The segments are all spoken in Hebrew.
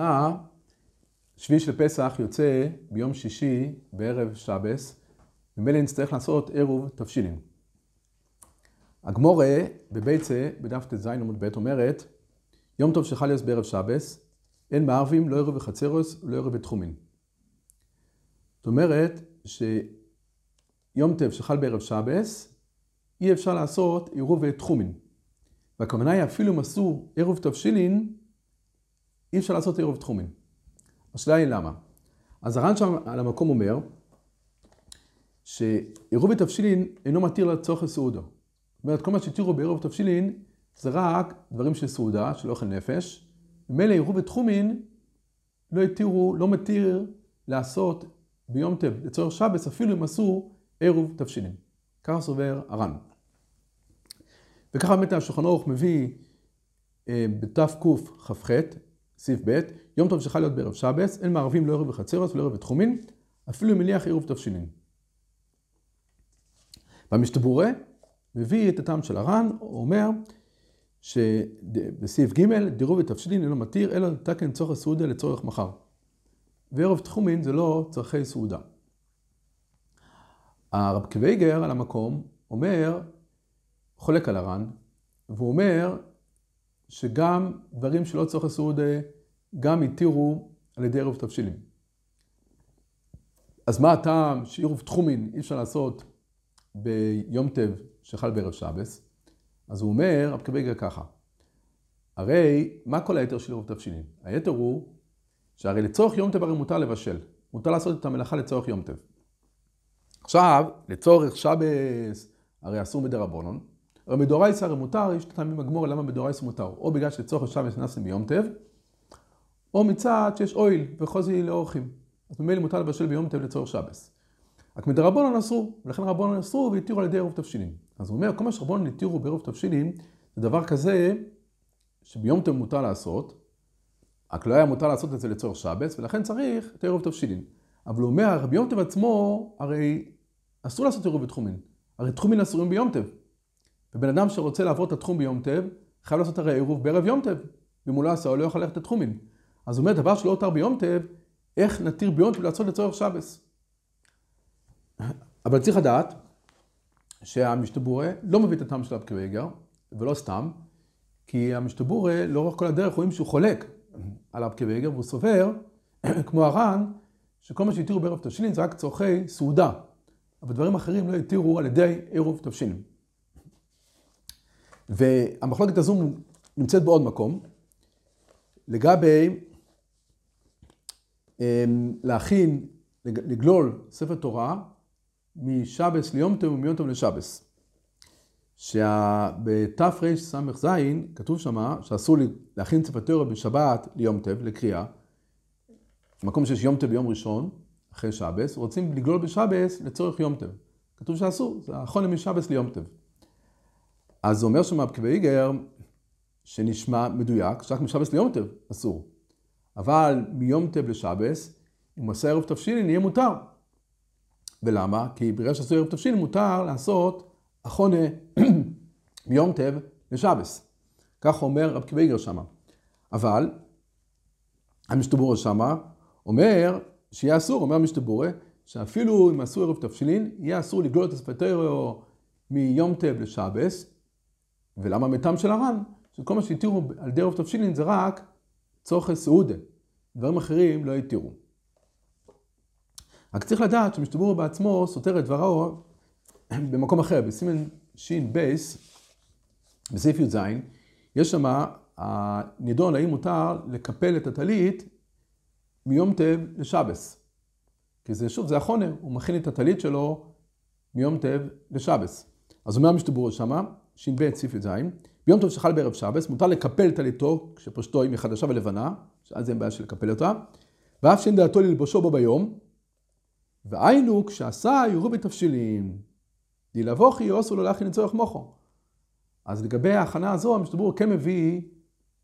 השנה, שביעי של פסח יוצא ביום שישי בערב שבס, ממילא נצטרך לעשות עירוב תבשילין. הגמורה בביצה, בדף ט"ז עמוד ב', אומרת, יום טוב שחל יוס בערב שבס, אין מערבים, לא עירוב בחצרוס, לא עירוב בתחומין. זאת אומרת שיום טוב שחל בערב שבס, אי אפשר לעשות עירוב ותחומין. והכוונה היא אפילו אם עשו עירוב תבשילין, אי אפשר לעשות עירוב תחומין. השאלה היא למה. אז הר"ן שם על המקום אומר, שעירוב תבשילין אינו מתיר לצורך הסעודה. זאת אומרת, כל מה שהתירו בעירוב תבשילין זה רק דברים של סעודה, של אוכל נפש. ממילא עירוב תחומין לא התירו, לא מתיר לעשות ביום טב לצורך שבס, אפילו אם עשו עירוב תבשילין. ככה סובר הר"ן. וככה באמת השולחן ערוך מביא אה, בתקכ"ח, סעיף ב', יום טוב שחל להיות בערב שבס, אין מערבים לא ערב בחצרס ולא ערב בתחומין, אפילו אם מניח עירוב תבשילין. והמשתבורה מביא את הטעם של הר"ן, הוא אומר שבסעיף ג' דירוב ותבשילין אינו מתיר, אלא תקן צורך הסעודה לצורך מחר. וערב תחומין זה לא צורכי סעודה. הרב קוויגר על המקום אומר, חולק על הר"ן, והוא אומר שגם דברים שלא צורך סעודה, גם התירו על ידי ערב תבשילים. אז מה הטעם שעירוב תחומין אי אפשר לעשות ביום טב שחל בערב שבס? אז הוא אומר, קוויגר ככה, הרי מה כל היתר של עירוב תבשילים? היתר הוא שהרי לצורך יום טב הרי מותר לבשל, מותר לעשות את המלאכה לצורך יום טב. עכשיו, לצורך שבס, הרי אסור מדרבנון, הרי מדורייסא הרי מותר, יש טעמים בגמור למה מדורייסא מותר, או בגלל שלצורך השבס נכנסים ביום טב, או מצד שיש אויל וחוזי לאורחים. אז ממילא מותר לבשל ביום טב לצורך שבס. רק מדרבנון אסרו, ולכן רבנון אסרו והתירו על ידי עירוב תבשילים. אז הוא אומר, כל מה שרבנון התירו בעירוב תבשילים, זה דבר כזה שביום טב מותר לעשות, רק לא היה מותר לעשות את זה לצורך שבס, ולכן צריך את עירוב תבשילים. אבל הוא אומר, ביום טב עצמו, הרי אסור לעשות עירוב בתחומין. הרי תחומין אסורים ביום טב. ובן אדם שרוצה לעבור את התחום ביום טב, חייב לעשות הרי עירוב בערב יום טב. ואם הוא לא עשה, הוא לא יכול ללכת לתחומים. אז הוא אומר, דבר שלא הותר ביום טב, איך נתיר ביום טב לעשות לצורך שבס? אבל צריך לדעת שהמשתבורה לא מביא את הטעם של אבקוויגר, ולא סתם, כי המשתבורה לאורך כל הדרך רואים שהוא חולק על אבקוויגר, והוא סובר, כמו הר"ן, שכל מה שהתירו בערב תבשילין זה רק צורכי סעודה, אבל דברים אחרים לא התירו על ידי עירוב תבשילין. והמחלוקת הזו נמצאת בעוד מקום, לגבי אמ, להכין, לגלול ספר תורה משבס ליום טוב ומיום טוב לשבס. שבתרס"ז כתוב שמה שאסור להכין ספר תורה בשבת ליום טוב, לקריאה. במקום שיש יום טוב ביום ראשון, אחרי שבס, רוצים לגלול בשבס לצורך יום טוב. כתוב שאסור, זה החונה משבס ליום טוב. אז זה אומר שם איגר, שנשמע מדויק, שרק משבס ליום טוב אסור. אבל מיום טוב לשבס, אם הוא עושה ערב תבשילין, יהיה מותר. ולמה? כי בגלל שעשו ערב תבשילין, מותר לעשות החונה מיום טוב לשבס. כך אומר רב איגר שמה. אבל, המשתבורה שמה, אומר שיהיה אסור, אומר המשתבורה, שאפילו אם עשו ערב תבשילין, יהיה אסור לגלול את הספטריו מיום טב לשבס, ולמה מטעם של הר"ן? שכל מה שהתירו על רוב תבשילין זה רק צורכי סעודה. דברים אחרים לא התירו. רק צריך לדעת שמשתבור בעצמו סותר את דברו במקום אחר, בסימן שין בייס, בסעיף י"ז, יש שם הנידון האם מותר לקפל את הטלית מיום טב לשבס. כי זה שוב, זה החונר, הוא מכין את הטלית שלו מיום טב לשבס. אז אומר המשתבור שמה, ש"ב סעיף י"ז, ביום טוב שחל בערב שבס, מותר לקפל טליתו, כשפשטו היא מחדשה ולבנה, שאז אין בעיה של לקפל אותה, ואף שאין דעתו ללבושו בו ביום, והיינו כשעשה יורו בתבשילים, דילבוכי עושו לו להכין לצורך מוחו. אז לגבי ההכנה הזו, המשתבור כן מביא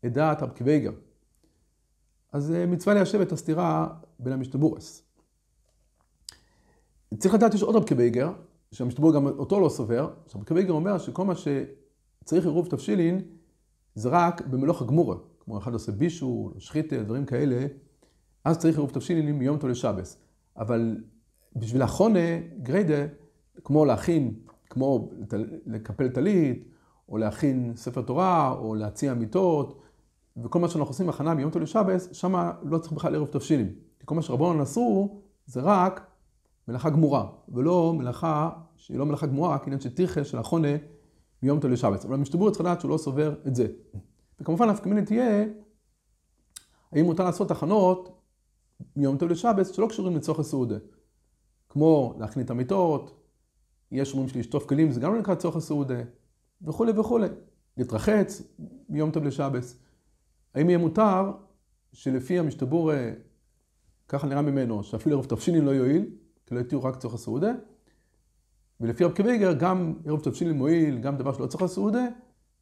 את דעת רב קוויגר. אז אה, מצווה ליישב את הסתירה בין המשתבורס. צריך לדעת, יש עוד רב קוויגר, שהמשנה ברורה גם אותו לא סובר, עכשיו קוויגר אומר שכל מה שצריך עירוב תבשילין זה רק במלאכה גמורה, כמו אחד עושה בישול, שחיטה, דברים כאלה, אז צריך עירוב תבשילין מיום טוב לשבס. אבל בשביל הכנה גרידא, כמו להכין, כמו לקפל טלית, או להכין ספר תורה, או להציע מיטות, וכל מה שאנחנו עושים הכנה מיום טוב לשבס, שם לא צריך בכלל עירוב תבשילין. כי כל מה שרבנו אסרו, זה רק מלאכה גמורה, ולא מלאכה שהיא לא מלאכה גמורה, כעניין של תירחה של החונה מיום טוב לשבס. אבל המשתבור צריך לדעת שהוא לא סובר את זה. וכמובן, כמיני תהיה, האם מותר לעשות הכנות מיום טוב לשבס שלא קשורים לצורך הסעודה. כמו להכין את המיטות, יש אומרים שלשטוף כלים, זה גם לא נקרא צורך הסעודה, וכולי וכולי. להתרחץ מיום טוב לשבס. האם יהיה מותר שלפי המשתבור, ככה נראה ממנו, שאפילו ערב תבשילין לא יועיל, כי לא יתירו רק צורך הסעודה, ולפי רב קוויגר גם ערב תבשילין מועיל, גם דבר שלא צורך הסעודה,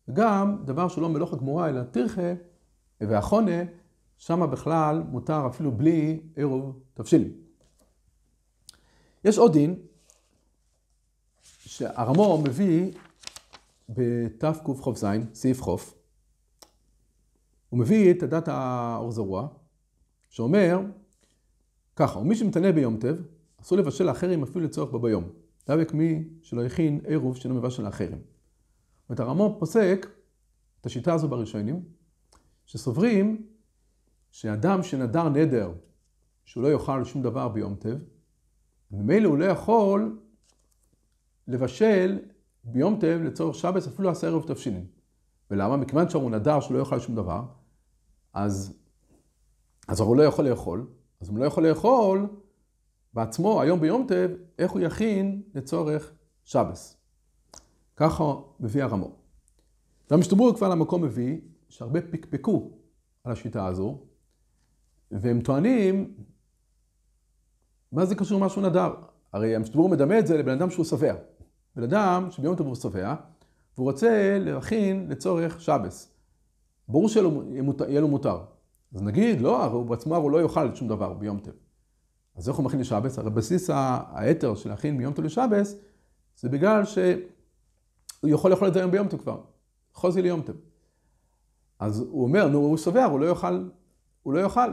וגם דבר שלא מלוך הגמורה אלא תרחה והחונה, שם בכלל מותר אפילו בלי ערב תבשילין. יש עוד דין שהרמו מביא בתקק"ז, סעיף חוף, הוא מביא את הדת האור זרוע, שאומר ככה, ומי שמתנה ביום טב, אסור לבשל לאחרים אפילו לצורך בו ביום. דבק מי שלא הכין עירוב שאינו מבשל לאחרים. זאת אומרת, הרמו פוסק את השיטה הזו בראשונים, שסוברים שאדם שנדר נדר שהוא לא יאכל שום דבר ביום טב, ממילא הוא לא יכול לבשל ביום טב לצורך שבס אפילו עשה ערב תבשילין. ולמה? מכיוון שהוא נדר שהוא לא יאכל שום דבר, אז, אז הוא לא יכול לאכול, אז הוא לא יכול לאכול בעצמו היום ביום טב, איך הוא יכין לצורך שבס. ככה מביא הרמו. והמשתברור כבר למקום מביא שהרבה פקפקו על השיטה הזו, והם טוענים, מה זה קשור למשהו נדר? הרי המשתברור מדמה את זה לבן אדם שהוא שבע. בן אדם שביום טוב הוא שבע, והוא רוצה להכין לצורך שבס. ברור שיהיה לו מותר. אז נגיד, לא, הוא בעצמו הוא לא יאכל שום דבר ביום טוב. אז איך הוא מכין לשבס? הרי בסיס היתר של להכין מיום טוב לשבס, זה בגלל שהוא יכול לאכול את זה היום ביום טוב כבר. חוזי ליום טוב. אז הוא אומר, נו, הוא שבע, הוא לא יאכל, הוא לא יאכל.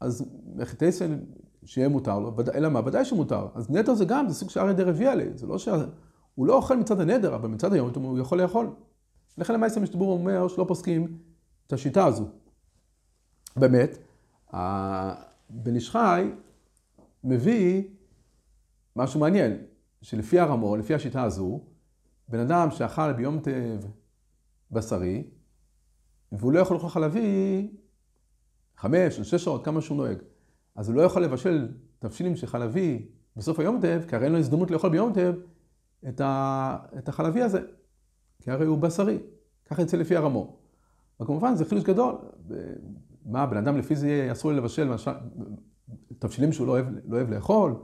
אז מחטייסן שיהיה מותר לו, אלא מה? ודאי שמותר. אז נטו זה גם, זה סוג של אריה דרביאלי. זה לא ש... הוא לא אוכל מצד הנדר, אבל מצד היום הוא יכול לאכול. לכן למעשה משתבור אומר שלא פוסקים את השיטה הזו. באמת, בן איש חי מביא משהו מעניין, שלפי הרמון, לפי השיטה הזו, בן אדם שאכל ביום טב בשרי, והוא לא יכול לאכול חלבי חמש או שש שעות, כמה שהוא נוהג. אז הוא לא יכול לבשל תבשילים של חלבי בסוף היום טב, כי הרי אין לו הזדמנות לאכול ביום טב את, ה... את החלבי הזה, כי הרי הוא בשרי. ככה יצא לפי הרמו. וכמובן זה חידוש גדול. מה, בן אדם לפי זה אסור לבשל למשל, תבשילים שהוא לא אוהב, לא אוהב לאכול,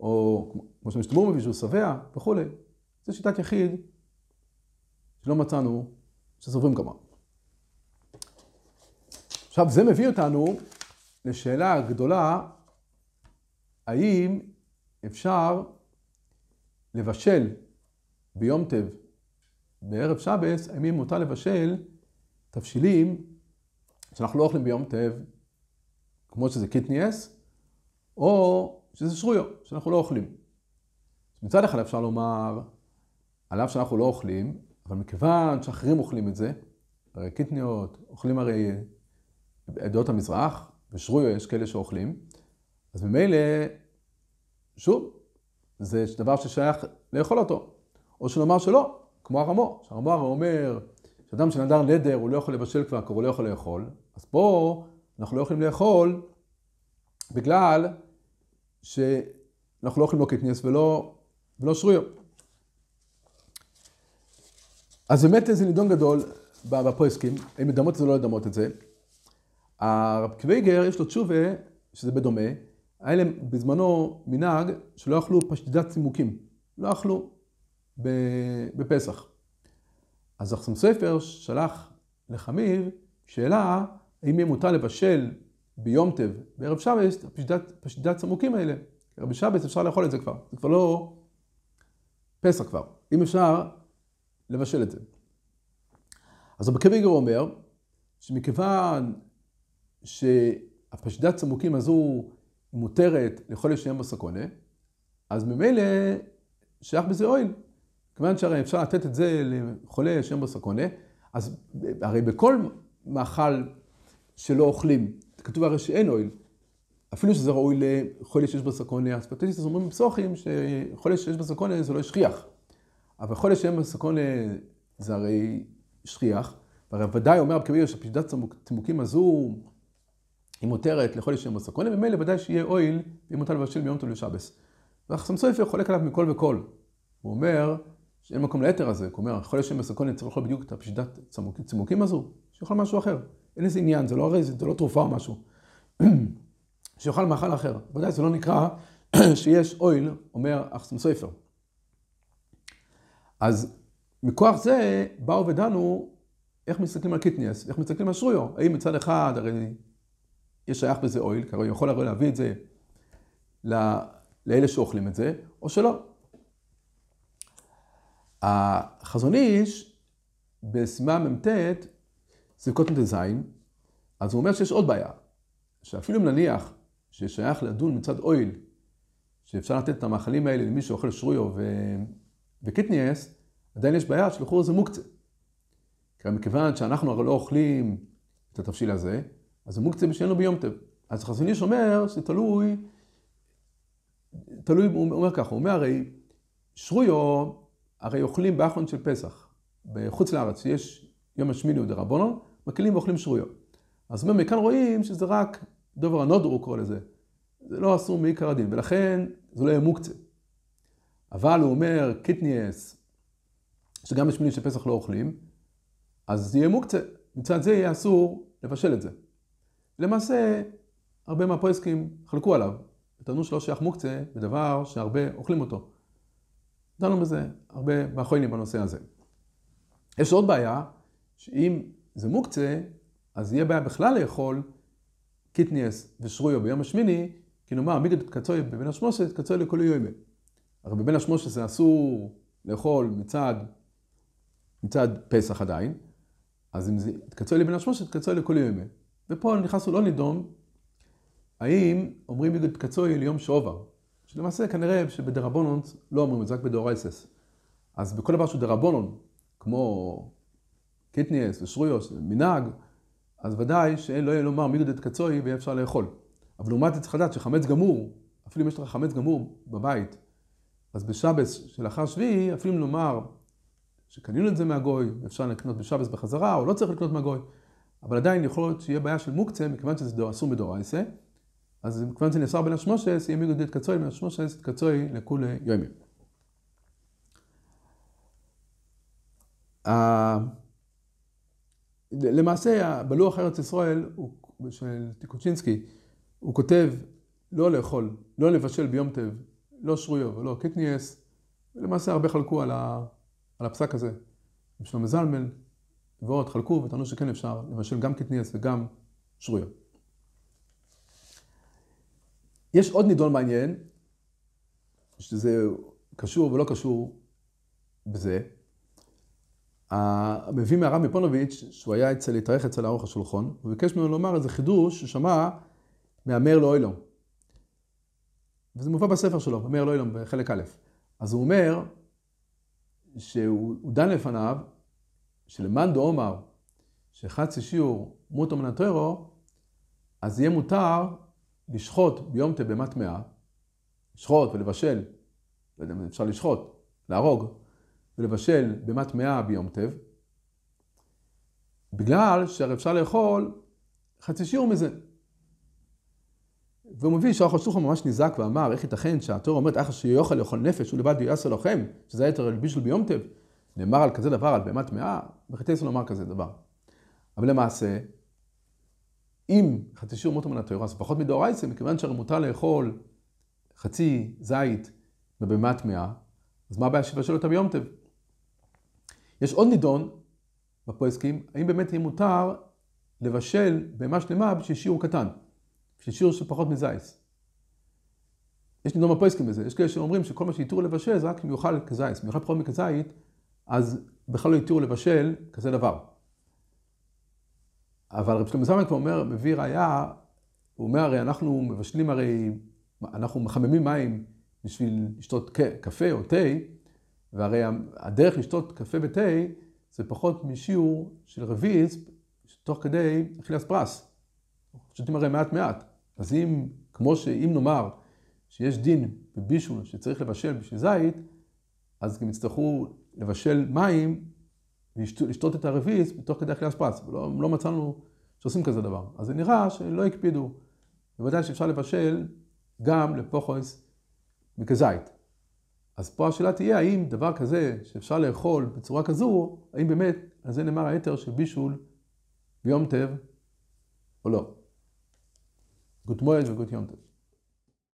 או כמו שמשתמור מביא שהוא שבע וכולי. זו שיטת יחיד שלא מצאנו שסוברים כמה. עכשיו זה מביא אותנו לשאלה גדולה, האם אפשר לבשל ביום טב, בערב שבס, האם מותר לבשל תבשילים שאנחנו לא אוכלים ביום טב, כמו שזה קיטניאס, או שזה שרויו, שאנחנו לא אוכלים. מצד אחד אפשר לומר, על אף שאנחנו לא אוכלים, אבל מכיוון שאחרים אוכלים את זה, הרי קיטניות אוכלים הרי עדות המזרח, ושרויו יש כאלה שאוכלים, אז ממילא, שוב, זה דבר ששייך לאכול אותו. או שנאמר שלא, כמו הרמו, שהרמו הרי אומר שאדם שנדר נדר הוא לא יכול לבשל כבר, כי הוא לא יכול לאכול, אז פה אנחנו לא יכולים לאכול בגלל שאנחנו לא אוכלים לא קטניאס ולא, ולא שרויו. אז באמת זה נידון גדול בפויסקים, האם לדמות את זה או לא לדמות את זה. הרב קוויגר יש לו תשובה, שזה בדומה, היה להם בזמנו מנהג שלא אכלו פשטידת צימוקים, לא אכלו בפסח. אז אחסם ספר שלח לחמיב שאלה האם יהיה מותר לבשל ביום טב, בערב שבס, פשטידת צימוקים האלה. כי בשבס אפשר לאכול את זה כבר, זה כבר לא פסח כבר, אם אפשר לבשל את זה. אז רבי קוויגר אומר שמכיוון שהפשדת צמוקים הזו מותרת לכל ישם בסקונה, אז ממילא שייך בזה אוהל. כיוון שהרי אפשר לתת את זה לחולה ישם בסקונה, אז הרי בכל מאכל שלא אוכלים, כתוב הרי שאין אוהל. אפילו שזה ראוי לחולה שיש בסקונה, אז פטטיס אומרים בפסוחים שחולה שיש בסקונה זה לא שכיח. אבל חולה שאין בסקונה זה הרי שכיח, והרי ודאי אומר רבי שפשדת צימוקים הזו היא מותרת לחולה שאין בסקונה, ומילא ודאי שיהיה אוהל, ויהיה מותר לבשל מיום טוב לשבס. והחתם סופר חולק עליו מכל וכל. הוא אומר שאין מקום להיתר הזה, הוא אומר, חולה שאין בו סכנה צריך לאכול בדיוק את הפשטידת צימוקים הזו, שיאכל משהו אחר. אין איזה עניין, זה לא הרי, זה לא תרופה או משהו. שיאכל מאכל אחר. ודאי זה לא נקרא שיש הואיל, אומר החתם סופר. אז מכוח זה באו ודנו איך מסתכלים על קטניות, איך מסתכלים על שרויה. האם מצד אחד, הרי יש שייך בזה אויל, כי הרי יכול הרי להביא את זה לאלה שאוכלים את זה, או שלא. החזון איש, בסימן מ"ט, קוטן זין, אז הוא אומר שיש עוד בעיה, שאפילו אם נניח ששייך לדון מצד אויל, שאפשר לתת את המאכלים האלה למי שאוכל שרויו ו... וקיטניאס, עדיין יש בעיה שלכאורה זה מוקצה. כי מכיוון שאנחנו הרי לא אוכלים את התבשיל הזה, אז זה מוקצה בשבילנו ביום טב. אז חזון איש אומר שזה תלוי, תלוי, הוא אומר ככה, הוא אומר הרי שרויו, הרי אוכלים באחרון של פסח. בחוץ לארץ יש יום השמיני הוא דרבנון, מקלים ואוכלים שרויו. אז הוא אומר, מכאן רואים שזה רק דובר הנודר הוא קורא לזה. זה לא אסור מעיקר הדין, ולכן זה לא יהיה מוקצה. אבל הוא אומר, קטניות, שגם בשמיני של פסח לא אוכלים, אז זה יהיה מוקצה. מצד זה יהיה אסור לבשל את זה. למעשה, הרבה מהפוסקים חלקו עליו. טענו שלא שייך מוקצה בדבר שהרבה אוכלים אותו. דנו בזה הרבה מהאחרונים בנושא הזה. יש עוד בעיה, שאם זה מוקצה, אז יהיה בעיה בכלל לאכול קטניות ושרויה ביום השמיני, כי נאמר מיגו דאיתקצאי בבין השמשות, איתקצאי לכולי יומא. הרי בבין השמשות זה אסור לאכול מצד, מצד פסח עדיין, אז אם זה איתקצאי לבין השמשות, איתקצאי לכולי יומא. ופה נכנסנו לנידון, האם אומרים מיגו דאיתקצאי ליום שעובר, שלמעשה כנראה שבדרבנן לא אומרים את זה, רק בדאורייתא. אז בכל דבר שהוא דרבנן, כמו קטניות ושרויה, מנהג, אז ודאי שלא יהיה לומר מי גודד קצוי ויהיה אפשר לאכול. אבל לעומת זה צריך לדעת שחמץ גמור, אפילו אם יש לך חמץ גמור בבית, אז בשבס שלאחר שביעי, אפילו אם לומר שקנינו את זה מהגוי, אפשר לקנות בשבס בחזרה, או לא צריך לקנות מהגוי, אבל עדיין יכול להיות שיהיה בעיה של מוקצה, מכיוון שזה אסור בדורייסה, אז מכיוון שזה נאסר בין השמושס, יהיה מי גודד קצוי, בין השמושס קצוי לכולי יומי. למעשה, בלוח ארץ ישראל של טוקצ'ינסקי, הוא כותב לא לאכול, לא לבשל ביום טוב, לא שרויה ולא קטניות, ולמעשה הרבה חלקו על, ה, על הפסק הזה. רב שלמה זלמן ועוד חלקו וטענו שכן אפשר לבשל גם קטניות וגם שרויה. יש עוד נידון מעניין, שזה קשור ולא קשור בזה, מביא מהרב מפונוביץ', שהוא היה אצל, התארך אצל הארוך השולחון, הוא ביקש ממנו לומר איזה חידוש ששמע מהמר לאוילום. וזה מובא בספר שלו, המר לאוילום בחלק א'. אז הוא אומר שהוא דן לפניו, שלמאן דאמר שחצי שיעור מוטו מן הטרו, אז יהיה מותר לשחוט ביום תבהמה טמאה, לשחוט ולבשל, לא יודע אם אפשר לשחוט, להרוג, ולבשל במה טמאה ביום טב, בגלל שהרי אפשר לאכול חצי שיעור מזה. והוא מביא שהאוכל שלוחו ממש נזעק ואמר, איך ייתכן שהתורה אומרת, אחר שיוכל לאכול נפש, הוא לבד יעשה לוחם, שזה היתר על בישול ביום טב, נאמר על כזה דבר, על בהמה טמאה, בחטא ישראל לומר כזה דבר. אבל למעשה, אם חצי שיעור מותו מן התורה, אז פחות מדאורייסה, מכיוון שהרי מותר לאכול חצי זית בבהמה טמאה, אז מה הבעיה שבשל אותה ביום טב? יש עוד נידון בפועסקים, האם באמת יהיה מותר לבשל בהמה שלמה בשביל שיעור קטן, בשביל שיעור של פחות מזייס. יש נידון בפועסקים בזה, יש כאלה שאומרים שכל מה שהתירו לבשל זה רק אם יאכל כזייס, אם יאכל פחות מכזית, אז בכלל לא התירו לבשל כזה דבר. אבל רב שלמה זלמן כבר אומר, מביא ראייה, הוא אומר, הרי אנחנו מבשלים הרי, אנחנו מחממים מים בשביל לשתות קפה או תה, והרי הדרך לשתות קפה ותה זה פחות משיעור של רביז תוך כדי אכילס פרס. שותים הרי מעט מעט. אז אם, כמו שאם נאמר שיש דין בבישול שצריך לבשל בשביל זית, אז גם יצטרכו לבשל מים ולשתות את הרביז בתוך כדי אכילס פרס. לא, לא מצאנו שעושים כזה דבר. אז זה נראה שלא הקפידו. בוודאי שאפשר לבשל גם לפוחוס מכזית. אז פה השאלה תהיה, האם דבר כזה שאפשר לאכול בצורה כזו, האם באמת, על זה נאמר היתר של בישול ביום טב או לא. גוט מועד וגוט יום טב.